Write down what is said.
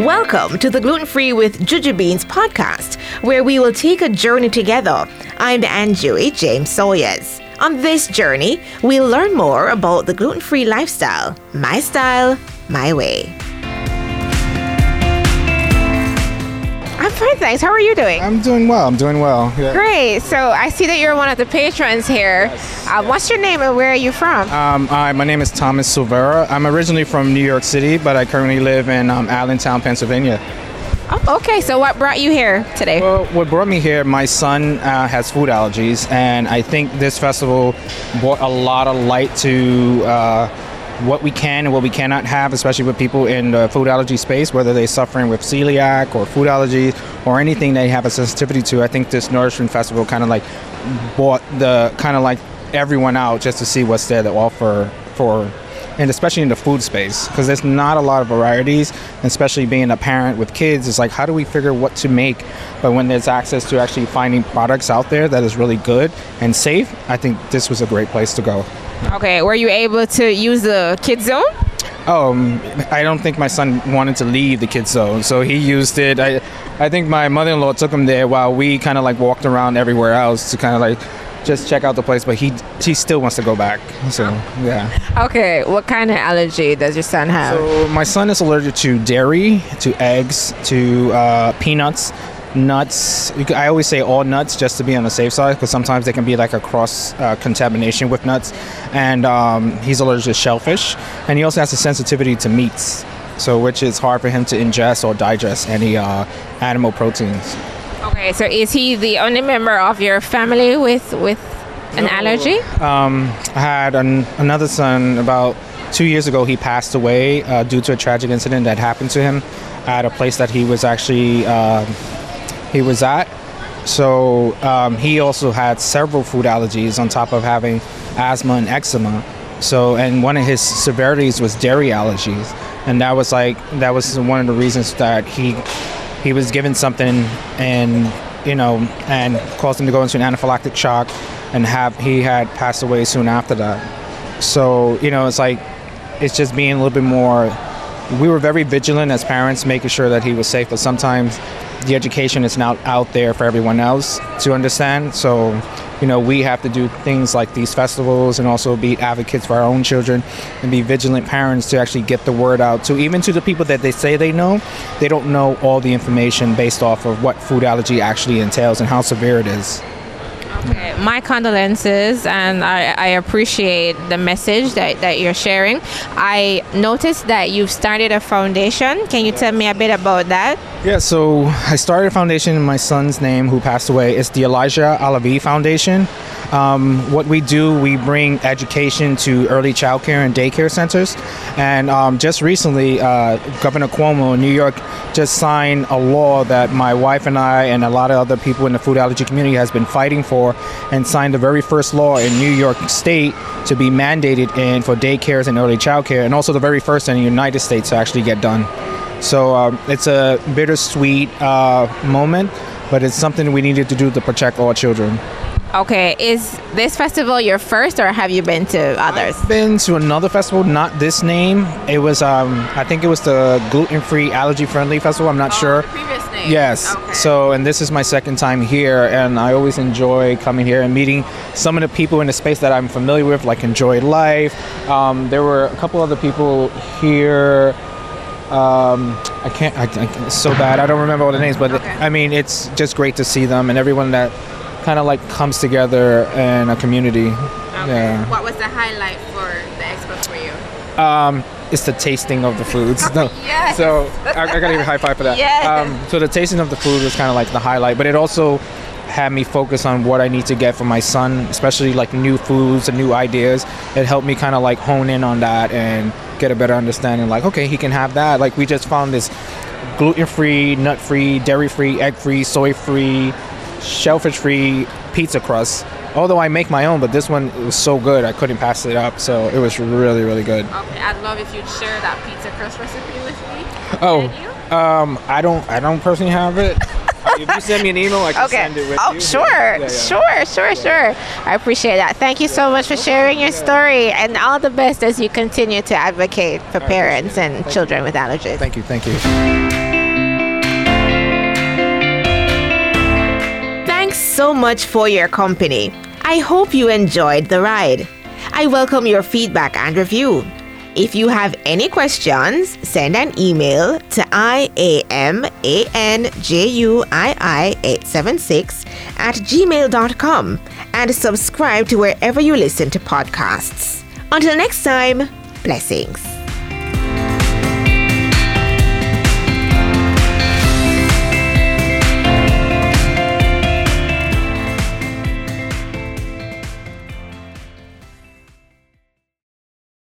Welcome to the Gluten Free with Juju Beans podcast, where we will take a journey together. I'm Anjui James Sawyers. On this journey, we'll learn more about the gluten free lifestyle. My style, my way. I'm thanks. How are you doing? I'm doing well. I'm doing well. Yeah. Great. So I see that you're one of the patrons here. Yes, uh, what's your name and where are you from? Um, hi, my name is Thomas Silvera. I'm originally from New York City, but I currently live in um, Allentown, Pennsylvania. oh, okay. So what brought you here today? Well, what brought me here, my son uh, has food allergies, and I think this festival brought a lot of light to uh, what we can and what we cannot have, especially with people in the food allergy space, whether they're suffering with celiac or food allergies or anything they have a sensitivity to. I think this Nourishment Festival kind of like brought the kind of like everyone out just to see what's there to offer for and especially in the food space because there's not a lot of varieties especially being a parent with kids it's like how do we figure what to make but when there's access to actually finding products out there that is really good and safe i think this was a great place to go Okay. Were you able to use the kids zone? um, i don't think my son wanted to leave the kids zone so he used it i, I think my mother-in-law took him there while we kind of like walked around everywhere else to kind of like just check out the place but he he still wants to go back so yeah Okay. What kind of allergy does your son have? So my son is allergic to dairy, to eggs, to uh, peanuts, nuts. I always say all nuts just to be on the safe side because sometimes they can be like a cross uh, contamination with nuts. And um, he's allergic to shellfish, and he also has a sensitivity to meats. So which is hard for him to ingest or digest any uh, animal proteins. okay. So is he the only member of your family with with an allergy? Um, I had an, another son about two years ago. He passed away uh, due to a tragic incident that happened to him at a place that he was actually um he was at. So um, he also had several food allergies on top of having asthma and eczema. So and one of his severities was dairy allergies, and that was like that was one of the reasons that he he was given something and you know and caused him to go into an anaphylactic shock and have he had passed away soon after that so you know it's like it's just being a little bit more we were very vigilant as parents making sure that he was safe but sometimes the education is not out there for everyone else to understand. So you know we have to do things like these festivals and also be advocates for our own children and be vigilant parents to actually get the word out to even to the people that they say they know. They don't know all the information based off of what food allergy actually entails and how severe it is My condolences, and I, I appreciate the message that, that you're sharing. I noticed that you've started a foundation. Can you tell me a bit about that? Yeah, so I started a foundation in my son's name who passed away. It's the Elijah Alavi Foundation. Um, what we do, we bring education to early childcare and daycare centers. And um, just recently, uh, Governor Cuomo in New York just signed a law that my wife and I and a lot of other people in the food allergy community has been fighting for, and signed the very first law in New York State to be mandated in for daycares and early childcare, and also the very first in the United States to actually get done. So um, it's a bittersweet uh, moment, but it's something we needed to do to protect all children. Okay. Is this festival your first, or have you been to others? I've been to another festival, not this name. It was, um, I think it was the gluten-free, allergy-friendly festival. I'm not sure. previous name. Yes. So, and this is my second time here, and I always enjoy coming here and meeting some of the people in the space that I'm familiar with, like Enjoy Life. Um, there were a couple other people here. Um, I can't. I, I, it's so bad. I don't remember all the names, but Okay. I mean, it's just great to see them and everyone that kind of like comes together in a community. Yeah. What was the highlight for the expo for you? Um, it's the tasting of the foods. Yes. So I, I gotta give a high five for that. Yes. Um, so the tasting of the food was kind of like the highlight, but it also had me focus on what I need to get for my son, especially like new foods and new ideas. It helped me kind of like hone in on that and get a better understanding. Like, okay, he can have that. Like we just found this gluten-free, nut-free, dairy-free, egg-free, soy-free, shellfish-free pizza crust. Although I make my own, but this one was so good I couldn't pass it up. So it was really, really good. Okay. I'd love if you'd share that pizza crust recipe with me. Oh, you? um, I don't, I don't personally have it. if you send me an email, I can Okay. send it with Oh, you. sure, Yeah, yeah. sure, sure, sure. I appreciate that. Thank you so much for sharing your story, and all the best as you continue to advocate for parents and children with allergies. Thank you, thank you. So much for your company. I hope you enjoyed the ride. I welcome your feedback and review. If you have any questions, send an email to iamanjuii876 at gmail.com and subscribe to wherever you listen to podcasts. Until next time, blessings.